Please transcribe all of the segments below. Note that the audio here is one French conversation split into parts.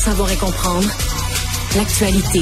savoir et comprendre l'actualité.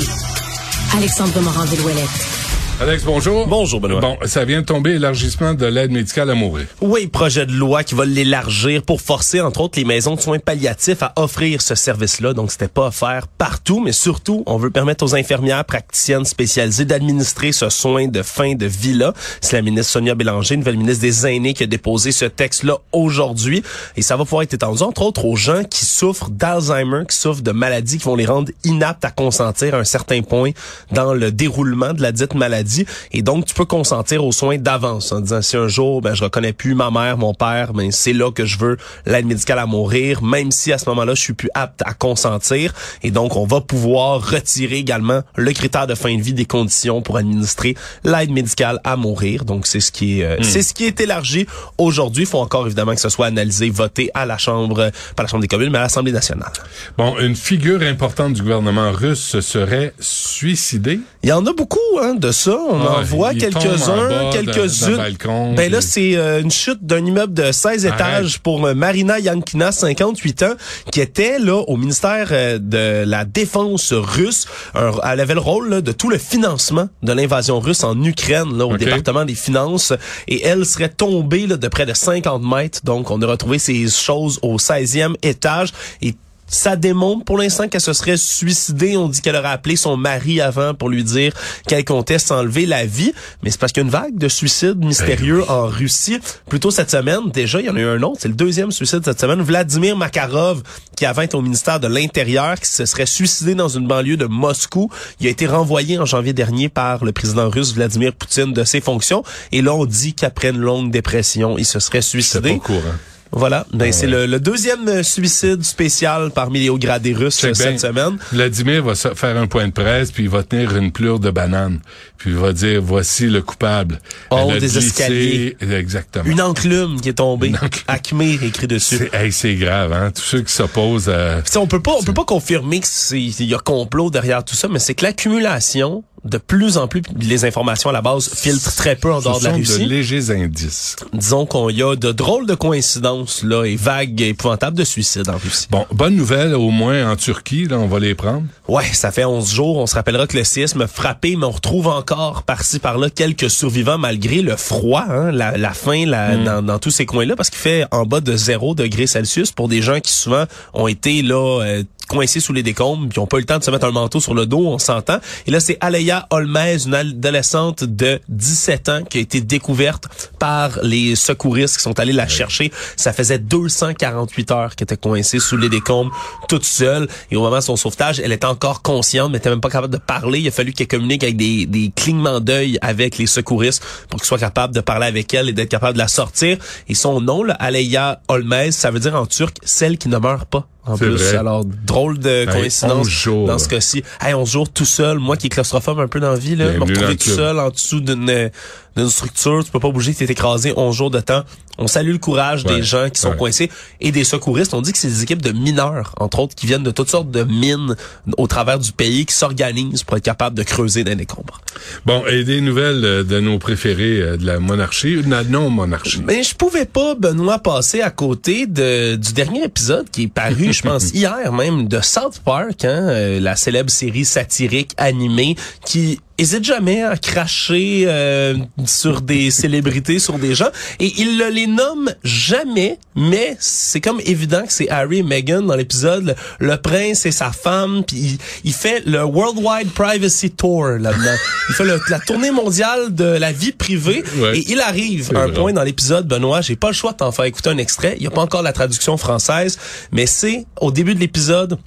Alexandre Morand-Villouellette. Alex, bonjour. Bonjour, Benoît. Bon, ça vient de tomber, élargissement de l'aide médicale à mourir. Oui, projet de loi qui va l'élargir pour forcer, entre autres, les maisons de soins palliatifs à offrir ce service-là. Donc, c'était pas offert partout, mais surtout, on veut permettre aux infirmières praticiennes spécialisées d'administrer ce soin de fin de vie-là. C'est la ministre Sonia Bélanger, nouvelle ministre des Aînés, qui a déposé ce texte-là aujourd'hui. Et ça va pouvoir être étendu, entre autres, aux gens qui souffrent d'Alzheimer, qui souffrent de maladies qui vont les rendre inaptes à consentir à un certain point dans le déroulement de la dite maladie et donc, tu peux consentir aux soins d'avance en disant si un jour, ben, je reconnais plus ma mère, mon père, ben, c'est là que je veux l'aide médicale à mourir, même si à ce moment-là, je suis plus apte à consentir. Et donc, on va pouvoir retirer également le critère de fin de vie des conditions pour administrer l'aide médicale à mourir. Donc, c'est ce qui est, euh, hmm. c'est ce qui est élargi aujourd'hui. Il faut encore évidemment que ce soit analysé, voté à la Chambre, pas la Chambre des communes, mais à l'Assemblée nationale. Bon, une figure importante du gouvernement russe serait suicidée. Il y en a beaucoup hein, de ça. On en voit quelques-uns, quelques-unes. Ben là, c'est euh, une chute d'un immeuble de 16 étages pour euh, Marina Yankina, 58 ans, qui était là au ministère euh, de la Défense russe. elle avait le rôle de tout le financement de l'invasion russe en Ukraine, là, au département des finances. Et elle serait tombée là, de près de 50 mètres. Donc, on a retrouvé ces choses au 16e étage. Et ça démontre pour l'instant qu'elle se serait suicidée. On dit qu'elle aurait appelé son mari avant pour lui dire qu'elle comptait s'enlever la vie. Mais c'est parce qu'il y a une vague de suicides mystérieux ben en Russie. Plutôt cette semaine, déjà, il y en a eu un autre. C'est le deuxième suicide cette semaine. Vladimir Makarov, qui avant été au ministère de l'Intérieur, qui se serait suicidé dans une banlieue de Moscou. Il a été renvoyé en janvier dernier par le président russe Vladimir Poutine de ses fonctions. Et là, on dit qu'après une longue dépression, il se serait suicidé. C'est pas courant. Voilà, ben, ah c'est le, deuxième euh, suicide spécial parmi les hauts gradés russes euh, cette semaine. Vladimir va faire un point de presse, puis il va tenir une plure de banane, puis il va dire voici le coupable. Oh, des escaliers. Exactement. Une enclume qui est tombée. Acme écrit dessus. C'est grave, hein. Tous ceux qui s'opposent à. on peut pas, on peut pas confirmer qu'il y a complot derrière tout ça, mais c'est que l'accumulation de plus en plus, les informations à la base filtrent très peu en dehors de la Russie. de légers indices. Disons qu'on y a de drôles de coïncidences là et vagues épouvantables de suicides en Russie. Bon, bonne nouvelle au moins en Turquie, là, on va les prendre. Ouais, ça fait 11 jours. On se rappellera que le séisme frappé, mais on retrouve encore par-ci par-là quelques survivants malgré le froid, hein, la, la faim la, hmm. dans, dans, tous ces coins-là, parce qu'il fait en bas de 0 degrés Celsius pour des gens qui souvent ont été là euh, coincés sous les décombres, puis ont pas eu le temps de se mettre un manteau sur le dos, on s'entend. Et là, c'est Aleya Olmez, une adolescente de 17 ans qui a été découverte par les secouristes qui sont allés la chercher. Ça faisait 248 heures qu'elle était coincée sous les décombres, toute seule. Et au moment de son sauvetage, elle était encore consciente, mais était même pas capable de parler. Il a fallu qu'elle communique avec des, des clignements d'œil avec les secouristes pour qu'ils soient capables de parler avec elle et d'être capable de la sortir. Et son nom, là, Aleya Olmez, ça veut dire en turc celle qui ne meurt pas en plus. Vrai. Alors, drôle de coïncidence dans ce cas-ci. Hey, 11 jours tout seul, moi qui est claustrophobe un peu dans la vie, là, me retrouver tout seul en dessous d'une d'une structure, tu peux pas bouger, tu es écrasé 11 jours de temps. On salue le courage des gens qui sont coincés et des secouristes. On dit que c'est des équipes de mineurs, entre autres, qui viennent de toutes sortes de mines au travers du pays, qui s'organisent pour être capables de creuser des décombres. Bon, et des nouvelles euh, de nos préférés euh, de la monarchie ou de la non-monarchie? Mais je pouvais pas, Benoît, passer à côté de, du dernier épisode qui est paru, je pense, hier même, de South Park, hein, euh, la célèbre série satirique animée qui hésite jamais à cracher euh, sur des célébrités, sur des gens, et il ne les nomme jamais, mais c'est comme évident que c'est Harry et Meghan dans l'épisode, le, prince et sa femme, puis il, fait le Worldwide Privacy Tour là-dedans. il fait la tournée mondiale de la vie privée, et il arrive à un point dans l'épisode, Benoît, j'ai pas le choix de t'en faire écouter un extrait, il y a pas encore la traduction française, mais c'est au début de l'épisode,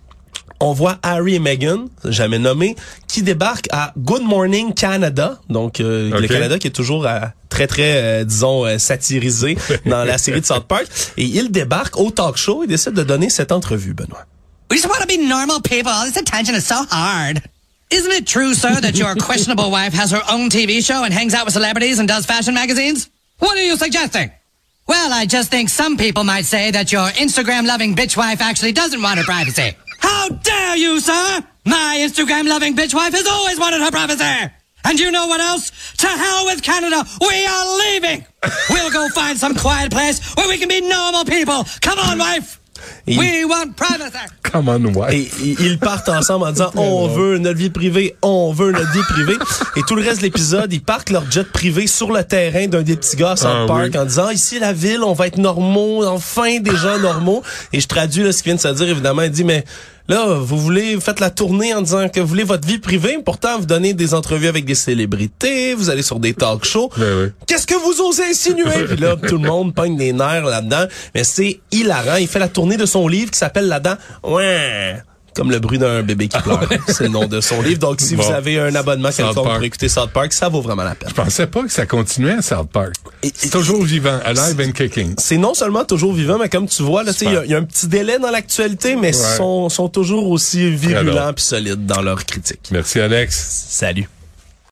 on voit Harry et Meghan, jamais nommé, qui débarquent à Good Morning Canada, donc euh, le Canada qui est toujours euh, très très euh, disons satirisé dans la série de South Park, et ils débarquent au talk show et décident de donner cette entrevue, Benoît. We just want to be normal people. This attention is so hard. Isn't it true, sir, that your questionable wife has her own TV show and hangs out with celebrities and does fashion magazines? What are you suggesting? Well, I just think some people might say that your Instagram-loving bitch wife actually doesn't want her privacy. How dare you, sir? My Instagram loving bitch wife has always wanted her privacy. And you know what else? To hell with Canada. We are leaving. we'll go find some quiet place where we can be normal people. Come on, wife. Et We want privacy. Come on, ouais. Et et ils partent ensemble en disant on veut notre vie privée, on veut notre vie privée. Et tout le reste de l'épisode, ils partent leur jet privé sur le terrain d'un des petits gars à South Ah Park oui. en disant ici la ville, on va être normaux, enfin des gens normaux. Et je traduis là, ce qu'il vient de se dire évidemment. Il dit mais là vous voulez vous faites la tournée en disant que vous voulez votre vie privée, pourtant vous donnez des entrevues avec des célébrités, vous allez sur des talk shows. Ben oui. Qu'est-ce que vous osez insinuer? Puis là, tout le monde pogne des nerfs là-dedans. Mais c'est hilarant. Il fait la tournée de son livre qui s'appelle là-dedans Ouais. Comme le bruit d'un bébé qui pleure. C'est le nom de son livre. Donc, si Bon. vous avez un abonnement quelconque pour écouter South Park, ça vaut vraiment la peine. Je pensais pas que ça continuait à South Park. Et- C'est toujours vivant, alive and kicking. C'est non seulement toujours vivant, mais comme tu vois, là, il y a- il y, a un petit délai dans l'actualité, mais Ouais. sont, sont toujours aussi virulents puis solides dans leurs critiques. Merci, Alex. Salut.